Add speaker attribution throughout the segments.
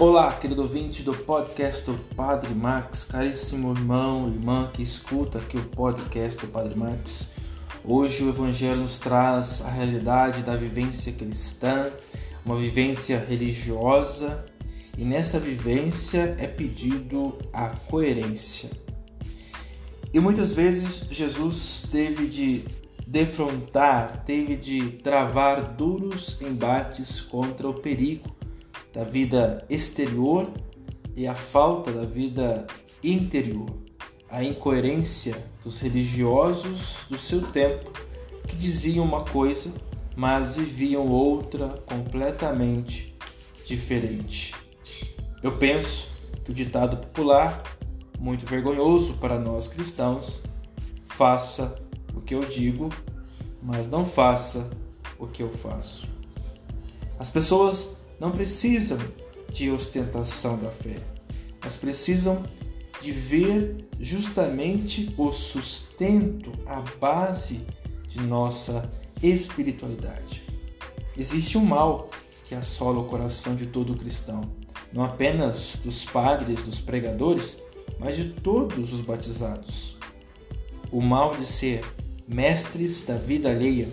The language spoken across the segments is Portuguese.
Speaker 1: Olá, querido ouvinte do podcast do Padre Max, caríssimo irmão, irmã que escuta aqui o podcast do Padre Max. Hoje o Evangelho nos traz a realidade da vivência cristã, uma vivência religiosa, e nessa vivência é pedido a coerência. E muitas vezes Jesus teve de defrontar, teve de travar duros embates contra o perigo da vida exterior e a falta da vida interior, a incoerência dos religiosos do seu tempo que diziam uma coisa, mas viviam outra completamente diferente. Eu penso que o ditado popular, muito vergonhoso para nós cristãos, faça o que eu digo, mas não faça o que eu faço. As pessoas não precisam de ostentação da fé, mas precisam de ver justamente o sustento, a base de nossa espiritualidade. Existe um mal que assola o coração de todo cristão, não apenas dos padres, dos pregadores, mas de todos os batizados. O mal de ser mestres da vida alheia,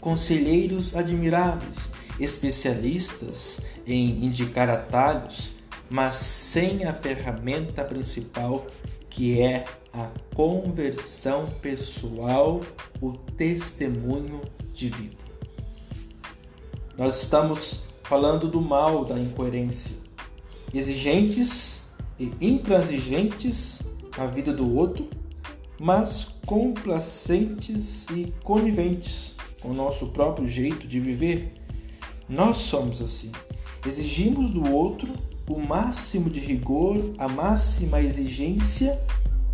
Speaker 1: conselheiros admiráveis especialistas em indicar atalhos, mas sem a ferramenta principal que é a conversão pessoal, o testemunho de vida. Nós estamos falando do mal da incoerência, exigentes e intransigentes na vida do outro, mas complacentes e coniventes com o nosso próprio jeito de viver nós somos assim. Exigimos do outro o máximo de rigor, a máxima exigência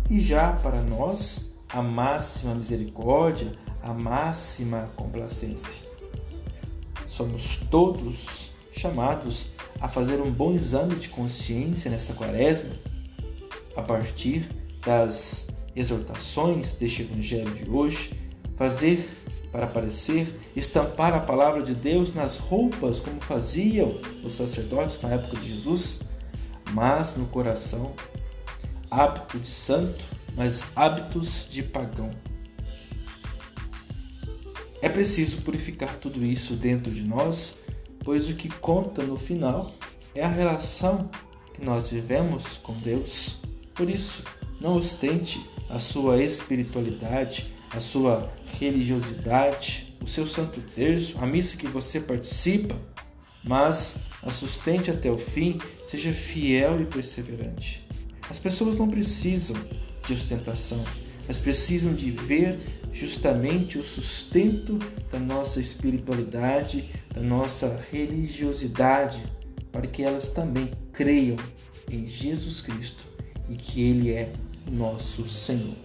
Speaker 1: e já para nós a máxima misericórdia, a máxima complacência. Somos todos chamados a fazer um bom exame de consciência nesta quaresma, a partir das exortações deste evangelho de hoje, fazer para aparecer, estampar a palavra de Deus nas roupas, como faziam os sacerdotes na época de Jesus, mas no coração, hábito de santo, mas hábitos de pagão. É preciso purificar tudo isso dentro de nós, pois o que conta no final é a relação que nós vivemos com Deus. Por isso, não ostente a sua espiritualidade, a sua religiosidade, o seu santo terço, a missa que você participa, mas a sustente até o fim, seja fiel e perseverante. As pessoas não precisam de ostentação, mas precisam de ver justamente o sustento da nossa espiritualidade, da nossa religiosidade, para que elas também creiam em Jesus Cristo e que Ele é nosso Senhor.